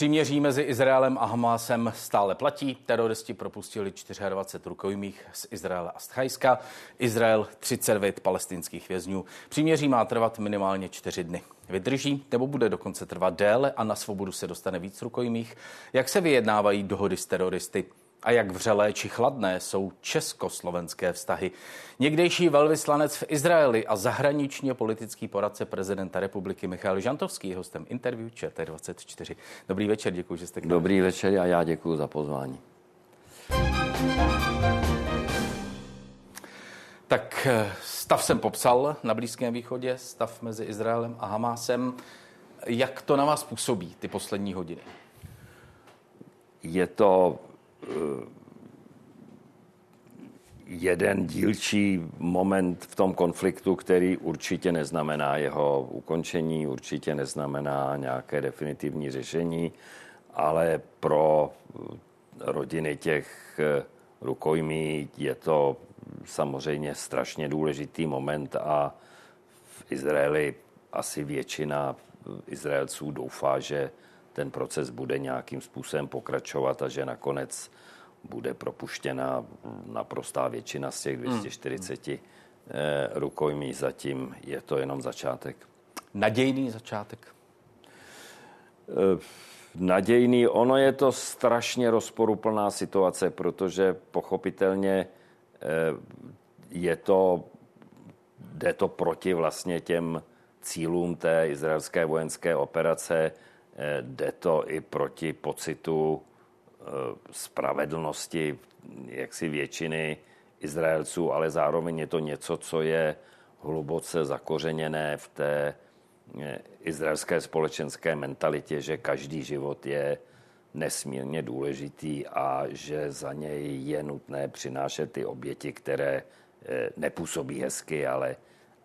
Příměří mezi Izraelem a Hamásem stále platí. Teroristi propustili 24 rukojmích z Izraele a z Thajska. Izrael 39 palestinských vězňů. Příměří má trvat minimálně čtyři dny. Vydrží nebo bude dokonce trvat déle a na svobodu se dostane víc rukojmích? Jak se vyjednávají dohody s teroristy? A jak vřelé či chladné jsou československé vztahy. Někdejší velvyslanec v Izraeli a zahraničně politický poradce prezidenta republiky Michal Žantovský je hostem interview ČT24. Dobrý večer, děkuji, že jste k Dobrý večer a já děkuji za pozvání. Tak eh, stav jsem popsal na Blízkém východě, stav mezi Izraelem a Hamásem. Jak to na vás působí ty poslední hodiny? Je to jeden dílčí moment v tom konfliktu, který určitě neznamená jeho ukončení, určitě neznamená nějaké definitivní řešení, ale pro rodiny těch eh, rukojmí je to samozřejmě strašně důležitý moment a v Izraeli asi většina Izraelců doufá, že ten proces bude nějakým způsobem pokračovat a že nakonec bude propuštěna naprostá většina z těch 240 hmm. Eh, rukojmí. Zatím je to jenom začátek. Nadějný začátek? Eh, nadějný. Ono je to strašně rozporuplná situace, protože pochopitelně eh, je to, jde to proti vlastně těm cílům té izraelské vojenské operace jde to i proti pocitu eh, spravedlnosti jaksi většiny Izraelců, ale zároveň je to něco, co je hluboce zakořeněné v té eh, izraelské společenské mentalitě, že každý život je nesmírně důležitý a že za něj je nutné přinášet ty oběti, které nepůsobí hezky, ale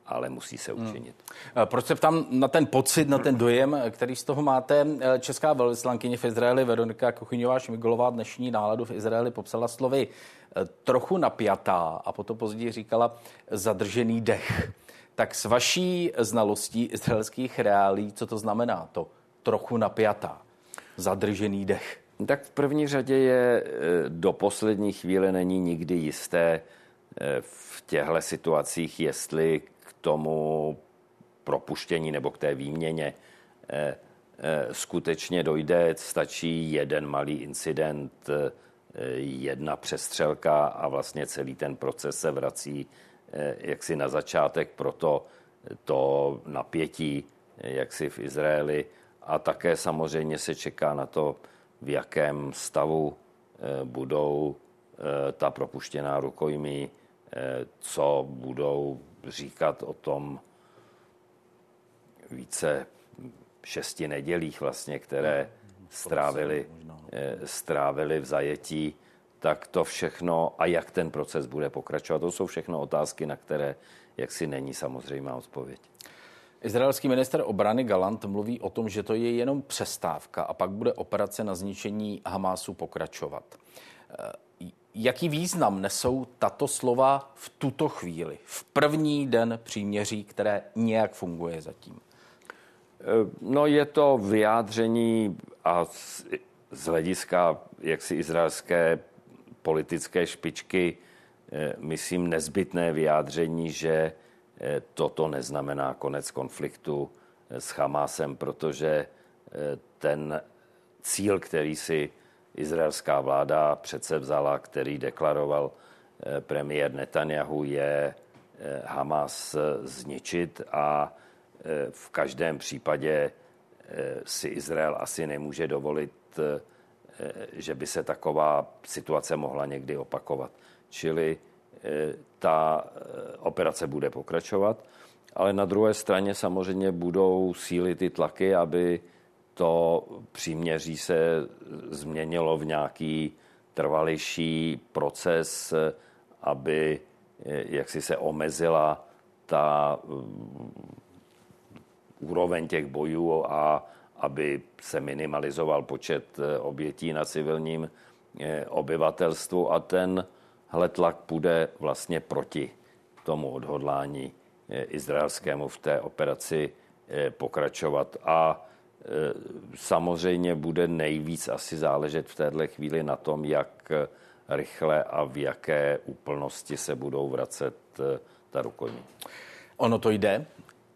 ale musí se hmm. učinit. Hmm. Proč se ptám na ten pocit, na ten dojem, který z toho máte? Eh, česká velvyslankyně v Izraeli Veronika Kuchyňová Šmigolová dnešní náladu v Izraeli popsala slovy eh, trochu napjatá a potom později říkala zadržený dech. Tak s vaší znalostí izraelských reálí, co to znamená to trochu napjatá, zadržený dech? Tak v první řadě je do poslední chvíle není nikdy jisté v těchto situacích, jestli tomu propuštění nebo k té výměně eh, eh, skutečně dojde, stačí jeden malý incident, eh, jedna přestřelka a vlastně celý ten proces se vrací jaksi na začátek, proto to napětí jaksi v Izraeli. A také samozřejmě se čeká na to, v jakém stavu budou ta propuštěná rukojmí, co budou říkat o tom více šesti nedělích vlastně, které strávili, eh, strávili v zajetí, tak to všechno a jak ten proces bude pokračovat, to jsou všechno otázky, na které jaksi není samozřejmá odpověď. Izraelský minister obrany Galant mluví o tom, že to je jenom přestávka a pak bude operace na zničení Hamásu pokračovat. Jaký význam nesou tato slova v tuto chvíli, v první den příměří, které nějak funguje zatím? Eh, no je to vyjádření a z, z hlediska jaksi izraelské politické špičky, eh, myslím, nezbytné vyjádření, že eh, toto neznamená konec konfliktu s Hamásem, protože ten cíl, který si izraelská vláda přece vzala, který deklaroval eh, premiér Netanyahu, je eh, Hamas zničit a eh, v každém případě si Izrael asi nemůže dovolit, že by se taková situace mohla někdy opakovat. Čili ta operace bude pokračovat, ale na druhé straně samozřejmě budou síly ty tlaky, aby to příměří se změnilo v nějaký trvalější proces, aby jaksi se omezila ta mm, úroveň těch bojů a aby se minimalizoval počet e, obětí na civilním e, obyvatelstvu a ten tlak půjde vlastně proti tomu odhodlání izraelskému v té operaci pokračovat. A samozřejmě bude nejvíc asi záležet v této chvíli na tom, jak rychle a v jaké úplnosti se budou vracet ta rukojmí. Ono to jde,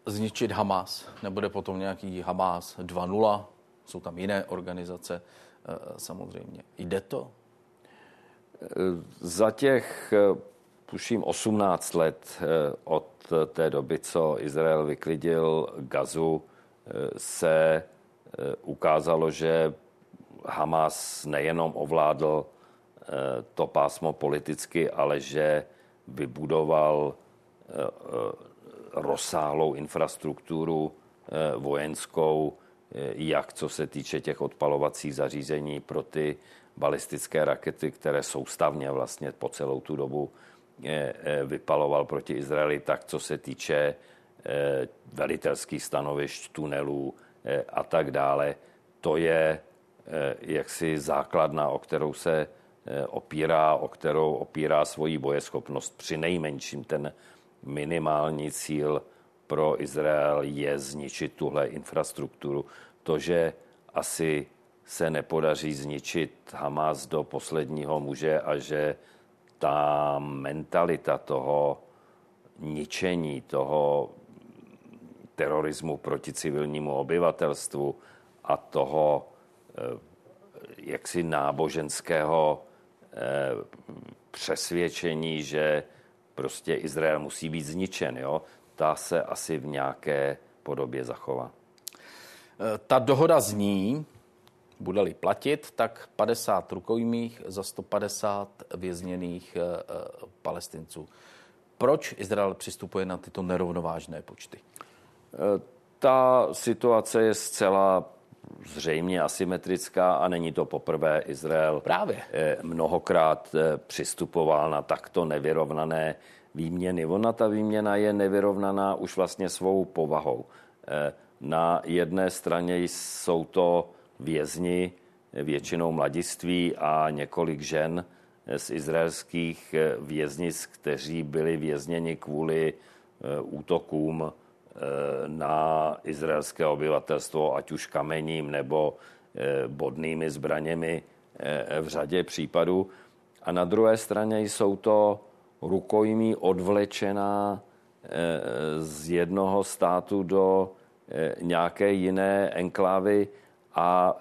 zničit Hamas, nebude potom nějaký Hamas 2.0, jsou tam jiné organizace samozřejmě. Jde to? Za těch, tuším, 18 let od té doby, co Izrael vyklidil Gazu, se ukázalo, že Hamas nejenom ovládl to pásmo politicky, ale že vybudoval rozsáhlou infrastrukturu vojenskou, jak co se týče těch odpalovacích zařízení pro ty balistické rakety, které soustavně vlastně po celou tu dobu eh, eh, vypaloval proti Izraeli, tak co se týče eh, velitelských stanovišť, tunelů a tak dále. To je jaksi základna, o kterou se opírá, o kterou opírá svoji bojeschopnost. Při nejmenším ten minimální cíl pro Izrael je zničit tuhle infrastrukturu. To, že asi se nepodaří zničit Hamas do posledního muže a že ta mentalita toho ničení, toho terorismu proti civilnímu obyvatelstvu a toho eh, jaksi náboženského eh, přesvědčení, že prostě Izrael musí být zničen, jo? ta se asi v nějaké podobě zachová. Eh, ta dohoda zní, bude-li platit, tak 50 rukojmích za 150 vězněných palestinců. Proč Izrael přistupuje na tyto nerovnovážné počty? Ta situace je zcela zřejmě asymetrická a není to poprvé. Izrael Právě. mnohokrát přistupoval na takto nevyrovnané výměny. Ona ta výměna je nevyrovnaná už vlastně svou povahou. Na jedné straně jsou to vězni, většinou mladiství a několik žen z izraelských věznic, kteří byli vězněni kvůli eh, útokům eh, na izraelské obyvatelstvo, ať už kamením nebo eh, bodnými zbraněmi v řadě případů. A na druhé straně jsou to rukojmí odvlečená z jednoho státu do nějaké jiné enklávy a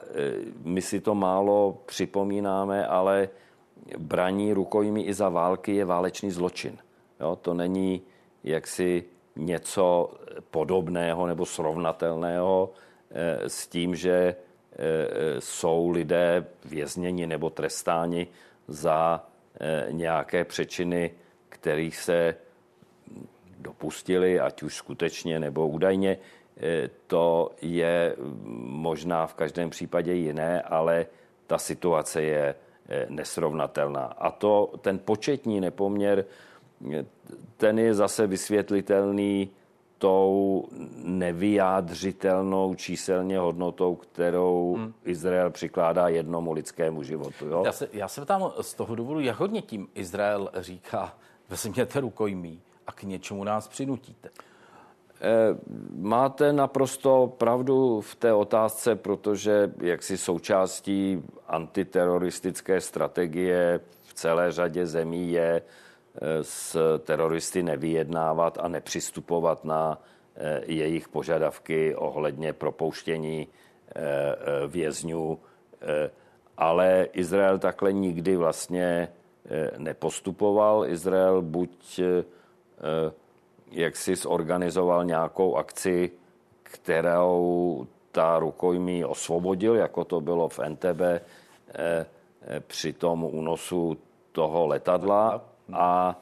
my si to málo připomínáme, ale braní rukojmí i za války je válečný zločin. Jo, to není jaksi něco podobného nebo srovnatelného e, s tím, že e, jsou lidé vězněni nebo trestáni za nějaké přečiny, kterých se dopustili, ať už skutečně nebo údajně. Eh, to je možná v každém případě jiné, ale ta situace je eh, nesrovnatelná. A to, ten početní nepoměr, eh, ten je zase vysvětlitelný tou nevyjádřitelnou číselně hodnotou, kterou hmm. Izrael přikládá jednomu lidskému životu. Jo? Já, se, já se ptám z toho důvodu, jak hodně tím Izrael říká, vezměte rukojmí a k něčemu nás přinutíte. Eh, máte naprosto pravdu v té otázce, protože jaksi součástí antiteroristické strategie v celé řadě zemí je s teroristy nevyjednávat a nepřistupovat na eh, jejich požadavky ohledně propouštění vězňů. Ale Izrael takhle nikdy vlastně nepostupoval. Izrael buď jak si zorganizoval nějakou akci, kterou ta rukojmí osvobodil, jako to bylo v NTB při tom únosu toho letadla a,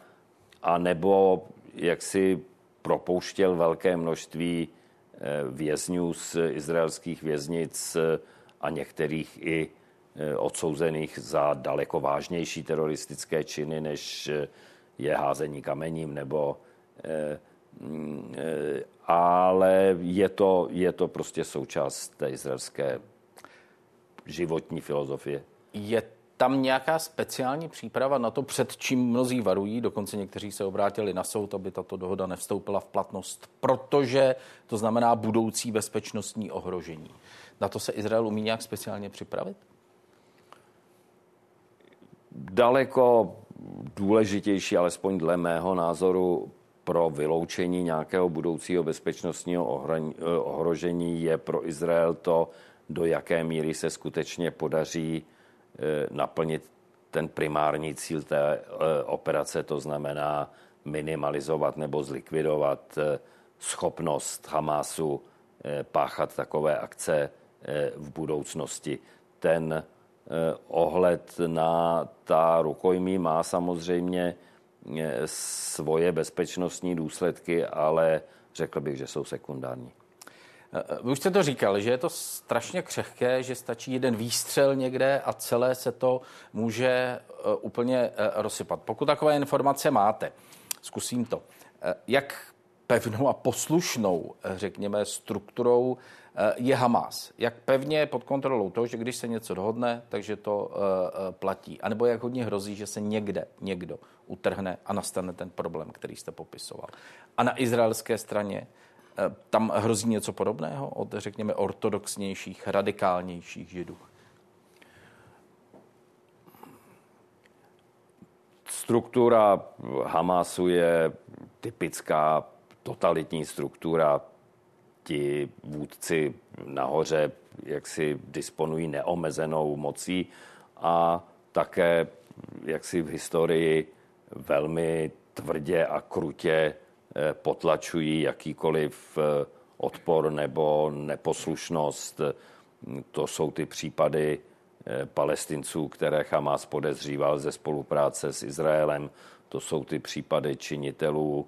a nebo jak si propouštěl velké množství eh, vězňů z izraelských věznic a některých i odsouzených za daleko vážnější teroristické činy, než je házení kamením nebo Eh, eh, ale je to, je to prostě součást té izraelské životní filozofie. Je tam nějaká speciální příprava na to, před čím mnozí varují, dokonce někteří se obrátili na soud, aby tato dohoda nevstoupila v platnost, protože to znamená budoucí bezpečnostní ohrožení. Na to se Izrael umí nějak speciálně připravit? Daleko důležitější, alespoň dle mého názoru, pro vyloučení nějakého budoucího bezpečnostního ohrožení je pro Izrael to, do jaké míry se skutečně podaří Eh, naplnit ten primární cíl té eh, operace, to znamená minimalizovat nebo zlikvidovat eh, schopnost Hamásu páchat takové akce v budoucnosti. Ten ohled na ta rukojmí má samozřejmě svoje bezpečnostní důsledky, ale řekl bych, že jsou sekundární. Vy už jste to říkal, že je to strašně křehké, že stačí jeden výstřel někde a celé se to může eh, úplně eh, rozsypat. Pokud takové informace máte, zkusím to. Eh, jak pevnou a poslušnou, řekněme, strukturou je Hamas? Jak pevně pod kontrolou to, že když se něco dohodne, takže to platí? A nebo jak hodně hrozí, že se někde někdo utrhne a nastane ten problém, který jste popisoval? A na izraelské straně Eh, tam hrozí něco podobného od, řekněme, ortodoxnějších, radikálnějších židů? Struktura Hamasu je typická totalitní struktura. Ti vůdci nahoře jak si disponují neomezenou mocí a také jak si v historii velmi tvrdě a krutě Eh, potlačují jakýkoliv eh, odpor nebo neposlušnost. To jsou ty případy eh, palestinců, které Hamas podezříval ze spolupráce s Izraelem. To jsou ty případy činitelů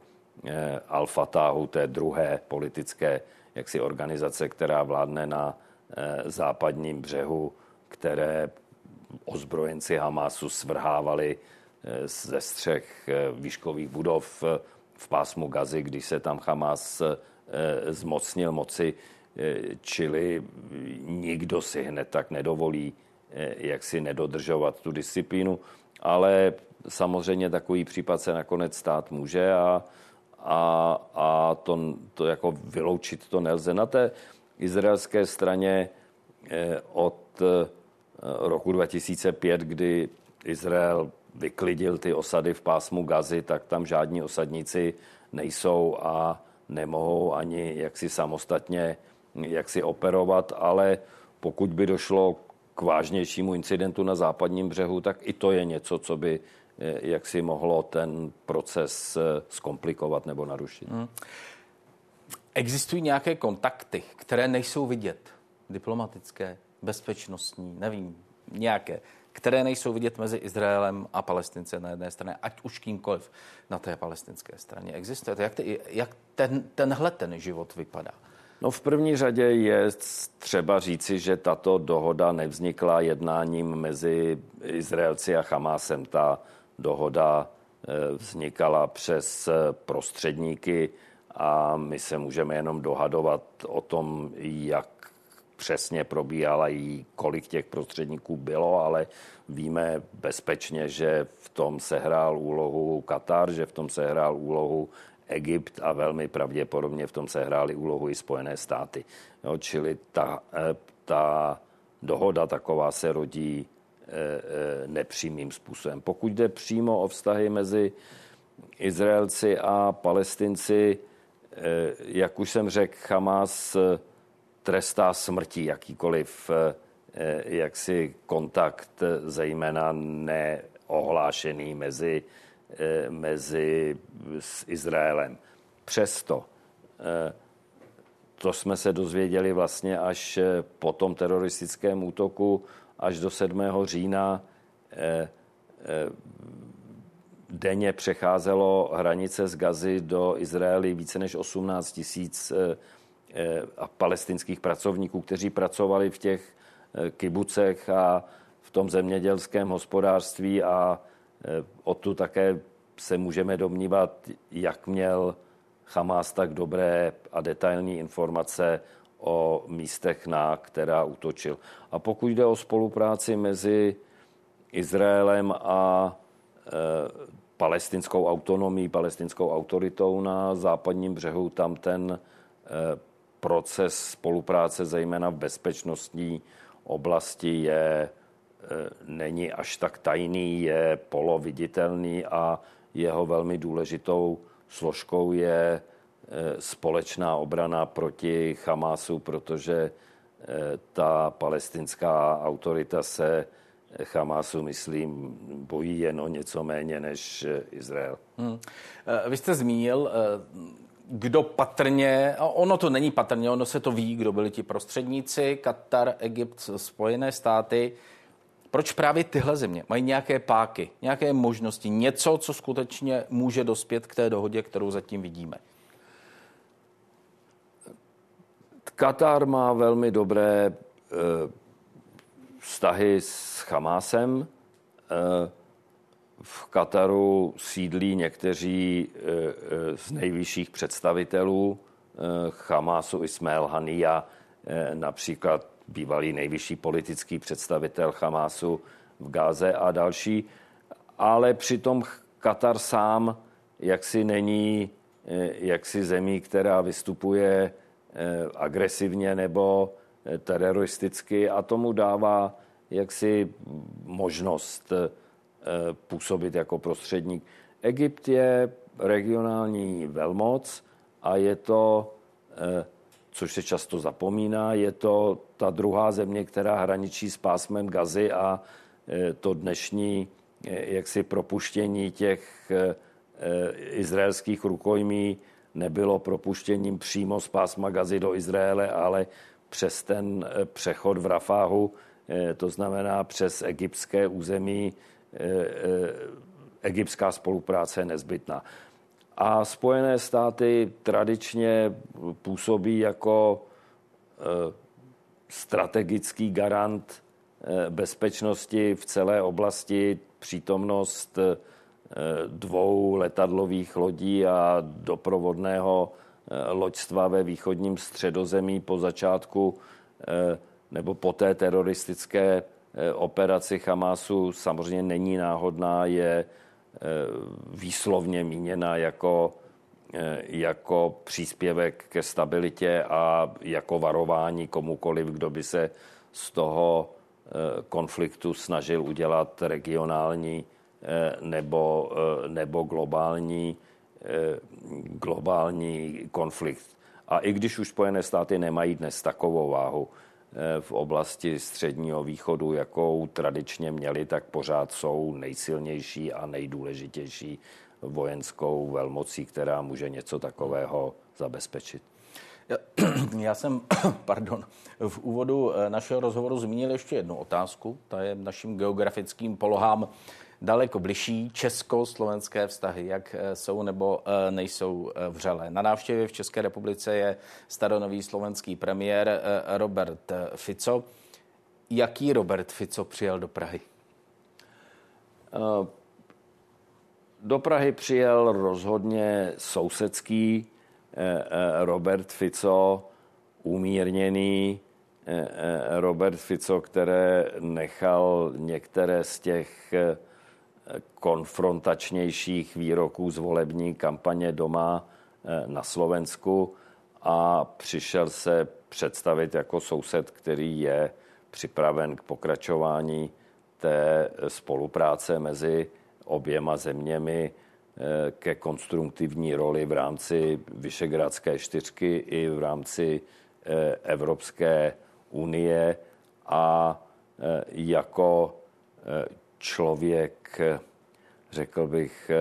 Al-Fatahu, té druhé politické jaksi organizace, která vládne na západním břehu, které ozbrojenci Hamasu svrhávali ze střech výškových budov v pásmu Gazy, když se tam Hamas eh, zmocnil moci, eh, čili nikdo si hned tak nedovolí eh, jak si nedodržovat tu disciplínu, ale samozřejmě takový případ se nakonec stát může a, a, a to, to jako vyloučit to nelze. Na té izraelské straně od roku 2005, kdy Izrael vyklidil ty osady v pásmu Gazy, tak tam žádní osadníci nejsou a nemohou ani jaksi samostatně jaksi operovat, ale pokud by došlo k vážnějšímu incidentu na západním břehu, tak i to je něco, co by eh, jaksi mohlo ten proces eh, zkomplikovat nebo narušit. Hmm. Existují nějaké kontakty, které nejsou vidět, diplomatické, bezpečnostní, nevím, nějaké, které nejsou vidět mezi Izraelem a Palestince na jedné straně, ať už kýmkoliv na té palestinské straně. Existuje? Jak, ty, jak ten, tenhle ten život vypadá? No v první řadě je třeba říci, že tato dohoda nevznikla jednáním mezi Izraelci a Hamásem. Ta dohoda eh, vznikala přes prostředníky a my se můžeme jenom dohadovat o tom, jak přesně probíhala i kolik těch prostředníků bylo, ale víme bezpečně, že v tom sehrál úlohu Katar, že v tom sehrál úlohu Egypt a velmi pravděpodobně v tom sehrály úlohu i Spojené státy. Jo, čili ta, eh, ta dohoda taková se rodí eh, eh, nepřímým způsobem. Pokud jde přímo o vztahy mezi Izraelci a Palestinci, jak už jsem řekl, Hamas trestá smrtí jakýkoliv eh, eh, jaksi kontakt, zejména neohlášený mezi, eh, mezi s Izraelem. Přesto to jsme se dozvěděli vlastně až po tom teroristickém útoku, až do 7. října denně přecházelo hranice z Gazy do Izraeli více než 18 tisíc Eh, a palestinských pracovníků, kteří pracovali v těch eh, kibucech a v tom zemědělském hospodářství a eh, o tu také se můžeme domnívat, jak měl Hamas tak dobré a detailní informace o místech, na která útočil. A pokud jde o spolupráci mezi Izraelem a palestinskou autonomí, palestinskou autoritou na západním břehu. Tam ten proces spolupráce, zejména v bezpečnostní oblasti, je, není až tak tajný, je poloviditelný a jeho velmi důležitou složkou je společná obrana proti Hamásu, protože ta palestinská autorita se Hamásu, myslím, bojí jen o něco méně než Izrael. Hmm. Vy jste zmínil, kdo patrně, a ono to není patrně, ono se to ví, kdo byli ti prostředníci, Katar, Egypt, Spojené státy. Proč právě tyhle země mají nějaké páky, nějaké možnosti, něco, co skutečně může dospět k té dohodě, kterou zatím vidíme? Katar má velmi dobré e, vztahy s Hamásem. E, v Kataru sídlí někteří e, z nejvyšších představitelů Hamásu, Ismail Hania, například bývalý nejvyšší politický představitel Hamásu v Gáze a další. Ale přitom Katar sám jaksi není jaksi zemí, která vystupuje agresivně nebo teroristicky a tomu dává jaksi možnost působit jako prostředník. Egypt je regionální velmoc a je to, což se často zapomíná, je to ta druhá země, která hraničí s pásmem Gazy a to dnešní jaksi propuštění těch izraelských rukojmí nebylo propuštěním přímo z pásma Gazy do Izraele, ale přes ten eh, přechod v Rafáhu, eh, to znamená přes egyptské území, eh, egyptská spolupráce je nezbytná. A Spojené státy tradičně působí jako strategický garant bezpečnosti v celé oblasti, přítomnost dvou letadlových lodí a doprovodného eh, loďstva ve východním středozemí po začátku eh, nebo po té teroristické eh, operaci Hamásu samozřejmě není náhodná, je výslovně míněna jako, jako příspěvek ke stabilitě a jako varování komukoliv, kdo by se z toho konfliktu snažil udělat regionální Eh, nebo, eh, nebo globální, eh, globální konflikt. A i když už Spojené státy nemají dnes takovou váhu v oblasti středního východu, jakou tradičně měli, tak pořád jsou nejsilnější a nejdůležitější vojenskou velmocí, která může něco takového zabezpečit. Já jsem, pardon, v úvodu našeho rozhovoru zmínil ještě jednu otázku. Ta je naším geografickým polohám daleko bližší česko-slovenské vztahy, jak eh, jsou nebo eh, nejsou eh, vřelé. Na návštěvě v České republice je staronový slovenský premiér Robert Fico. Jaký Robert Fico přijel do Prahy? Do Prahy přijel rozhodně sousedský Robert Fico, umírněný. Robert Fico, které nechal některé z těch konfrontačnějších výroků z volební kampaně doma eh, na Slovensku a přišel se představit jako soused, který je připraven k pokračování té spolupráce mezi oběma zeměmi eh, ke konstruktivní roli v rámci Vyšegradské čtyřky i v rámci eh, Evropské unie a jako člověk, řekl bych,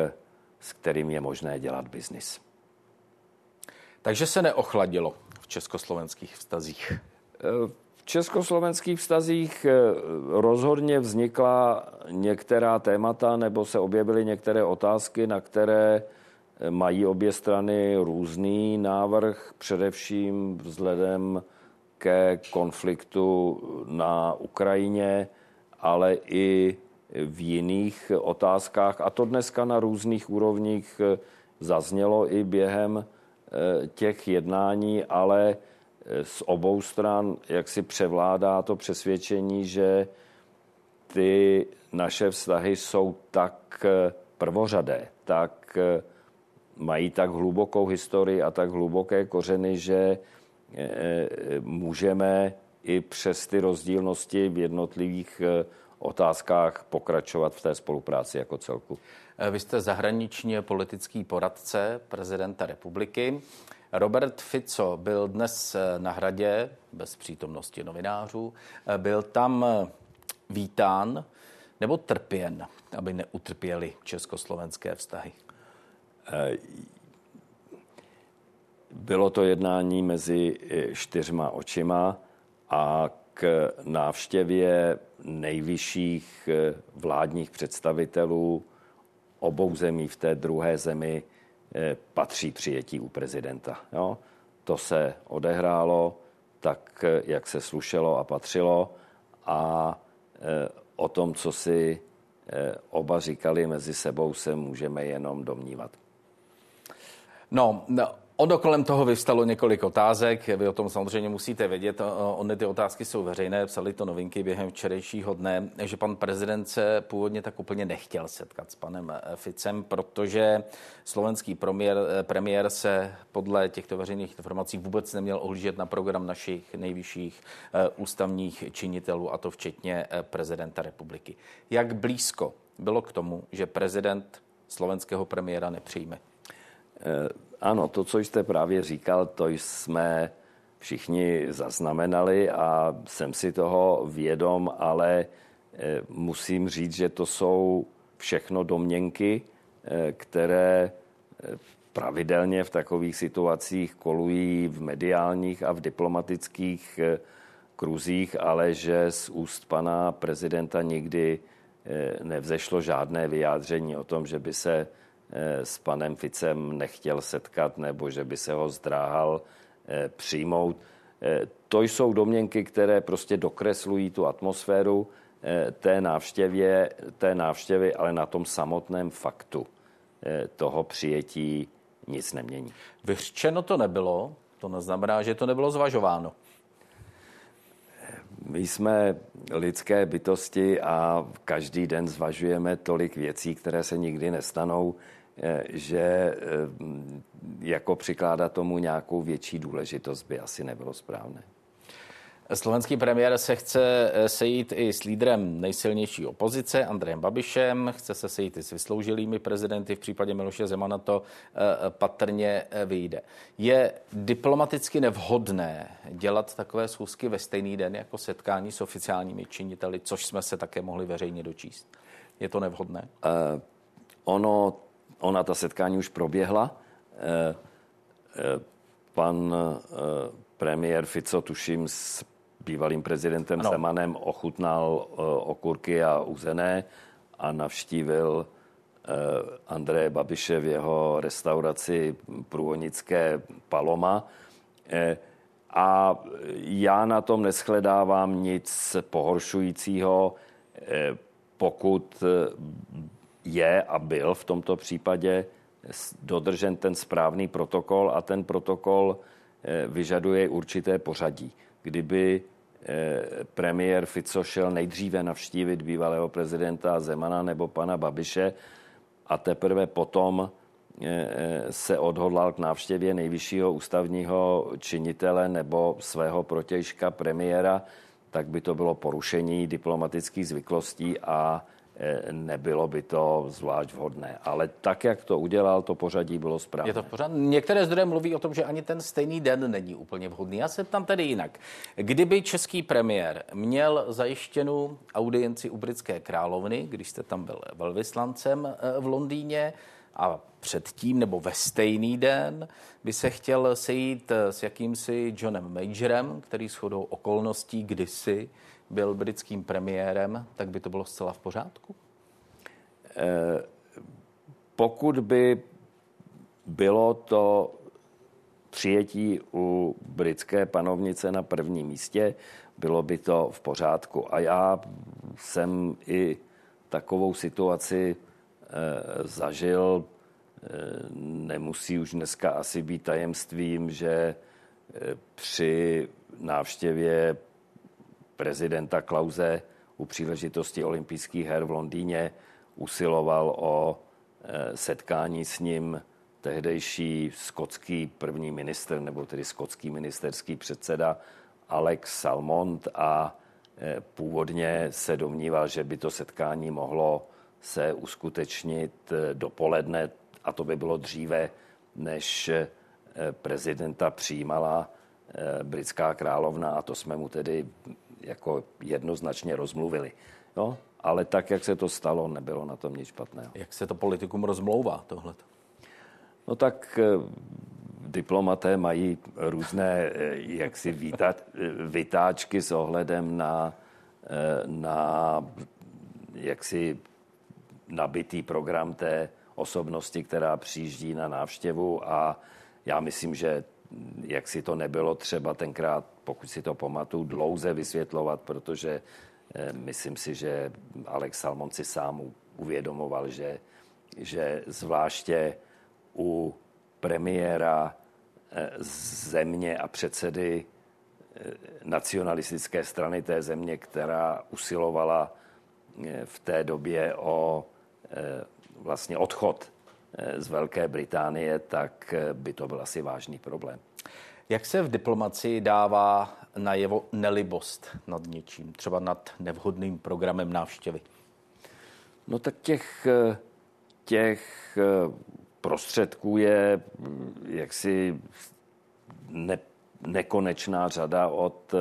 s kterým je možné dělat biznis. Takže se neochladilo v československých vztazích? Československých vztazích rozhodně vznikla některá témata nebo se objevily některé otázky, na které mají obě strany různý návrh, především vzhledem ke konfliktu na Ukrajině, ale i v jiných otázkách. A to dneska na různých úrovních eh, zaznělo i během eh, těch jednání, ale eh, z obou stran jak si převládá to přesvědčení, že ty naše vztahy jsou tak prvořadé, tak mají tak hlubokou historii a tak hluboké kořeny, že můžeme i přes ty rozdílnosti v jednotlivých otázkách pokračovat v té spolupráci jako celku. Vy jste zahraničně politický poradce prezidenta republiky. Robert Fico byl dnes na hradě bez přítomnosti novinářů. Byl tam vítán nebo trpěn, aby neutrpěli československé vztahy? Bylo to jednání mezi čtyřma očima a k návštěvě nejvyšších vládních představitelů obou zemí v té druhé zemi eh, patří přijetí u prezidenta. Jo? To se odehrálo tak, eh, jak se slušelo a patřilo a eh, o tom, co si oba říkali mezi sebou, se můžeme jenom domnívat. No, no Ono kolem toho vyvstalo několik otázek, vy o tom samozřejmě musíte vědět, ony ty otázky jsou veřejné, psali to novinky během včerejšího dne, že pan prezident se původně tak úplně nechtěl setkat s panem eh, Ficem, protože slovenský premiér, eh, premiér se podle těchto veřejných informací vůbec neměl ohlížet na program našich nejvyšších eh, ústavních činitelů, a to včetně prezidenta republiky. Jak blízko bylo k tomu, že prezident slovenského premiéra nepřijme? Ano, to, co jste právě říkal, to jsme všichni zaznamenali a jsem si toho vědom, ale eh, musím říct, že to jsou všechno domněnky, eh, které eh, pravidelně v takových situacích kolují v mediálních a v diplomatických kruzích, ale že z úst pana prezidenta nikdy nevzešlo žádné vyjádření o tom, že by se s panem Ficem nechtěl setkat nebo že by se ho zdráhal eh, přijmout. Eh, to jsou domněnky, které prostě dokreslují tu atmosféru té, návštěvě, té návštěvy, ale na tom samotném faktu toho přijetí nic nemění. Vyřčeno to nebylo, to neznamená, že to nebylo zvažováno. My jsme lidské bytosti a každý den zvažujeme tolik věcí, které se nikdy nestanou. Eh, že eh, jako přikládat tomu nějakou větší důležitost by asi nebylo správné. Slovenský premiér se chce eh, sejít i s lídrem nejsilnější opozice, Andrejem Babišem, chce se sejít i s vysloužilými prezidenty, v případě Miloše Zemana to patrně vyjde. Je diplomaticky nevhodné dělat takové schůzky ve stejný den jako setkání s oficiálními činiteli, což jsme se také mohli veřejně dočíst? Je to nevhodné? Uh, ono ona ta setkání už proběhla. Eh, eh, pan eh, premiér Fico, tuším, s bývalým prezidentem ano. Zemanem ochutnal okurky a uzené a navštívil Andreje Babiše v jeho restauraci průhonické Paloma. A já na tom neschledávám nic pohoršujícího, pokud je a byl v tomto případě dodržen ten správný protokol a ten protokol eh, vyžaduje určité pořadí. Kdyby eh, premiér Fico šel nejdříve navštívit bývalého prezidenta Zemana nebo pana Babiše a teprve potom eh, se odhodlal k návštěvě nejvyššího ústavního činitele nebo svého protějška premiéra, tak by to bylo porušení diplomatických zvyklostí a Eh, nebylo by to zvlášť vhodné. Ale tak, jak to udělal, to pořadí bylo správné. Je to pořád. Některé zdroje mluví o tom, že ani ten stejný den není úplně vhodný. Já se tam tedy jinak. Kdyby český premiér měl zajištěnou audienci u britské královny, když jste tam byl velvyslancem eh, v Londýně, a předtím nebo ve stejný den by se chtěl sejít eh, s jakýmsi Johnem Majorem, který shodou okolností kdysi byl britským premiérem, tak by to bylo zcela v pořádku? Eh, pokud by bylo to přijetí u britské panovnice na prvním místě, bylo by to v pořádku. A já jsem i takovou situaci e, zažil. E, nemusí už dneska asi být tajemstvím, že při návštěvě prezidenta Klauze u příležitosti olympijských her v Londýně usiloval o setkání s ním tehdejší skotský první minister, nebo tedy skotský ministerský předseda Alex Salmond a původně se domníval, že by to setkání mohlo se uskutečnit dopoledne, a to by bylo dříve, než prezidenta přijímala britská královna a to jsme mu tedy jako jednoznačně rozmluvili. Jo? Ale tak, jak se to stalo, nebylo na tom nic špatného. Jak se to politikům rozmlouvá tohle? No tak eh, diplomaté mají různé eh, jaksi výta, vytáčky s ohledem na, eh, na jaksi nabitý program té osobnosti, která přijíždí na návštěvu a já myslím, že jak si to nebylo třeba tenkrát, pokud si to pamatuju, dlouze vysvětlovat, protože eh, myslím si, že Alex Salmon si sám uvědomoval, že, že zvláště u premiéra eh, země a předsedy eh, nacionalistické strany té země, která usilovala v té době o vlastně odchod z Velké Británie, tak by to byl asi vážný problém. Jak se v diplomacii dává najevo nelibost nad něčím, třeba nad nevhodným programem návštěvy? No tak těch, těch prostředků je jaksi ne, nekonečná řada od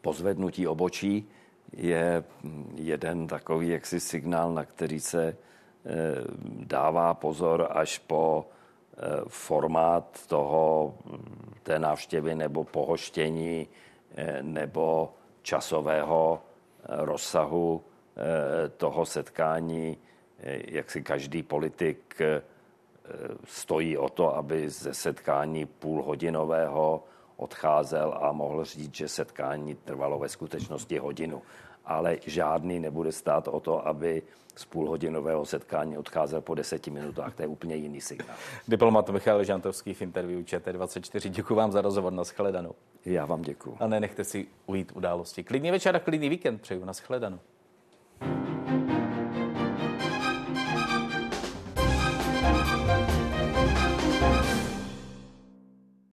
pozvednutí obočí. Je jeden takový jaksi signál, na který se Eh, dává pozor až po eh, formát toho, té návštěvy nebo pohoštění eh, nebo časového rozsahu toho setkání, jak si každý politik stojí o to, aby ze setkání půlhodinového odcházel a mohl říct, že setkání trvalo ve skutečnosti hodinu. Ale žádný nebude stát o to, aby z půlhodinového setkání odcházel po deseti minutách. To je úplně jiný signál. Diplomat Michal Žantovský v interview ČT24. Děkuji vám za rozhovor. na shledanou. Já vám děkuji. A nenechte si ujít události. Klidný večer a klidný víkend přeju. Na shledanou.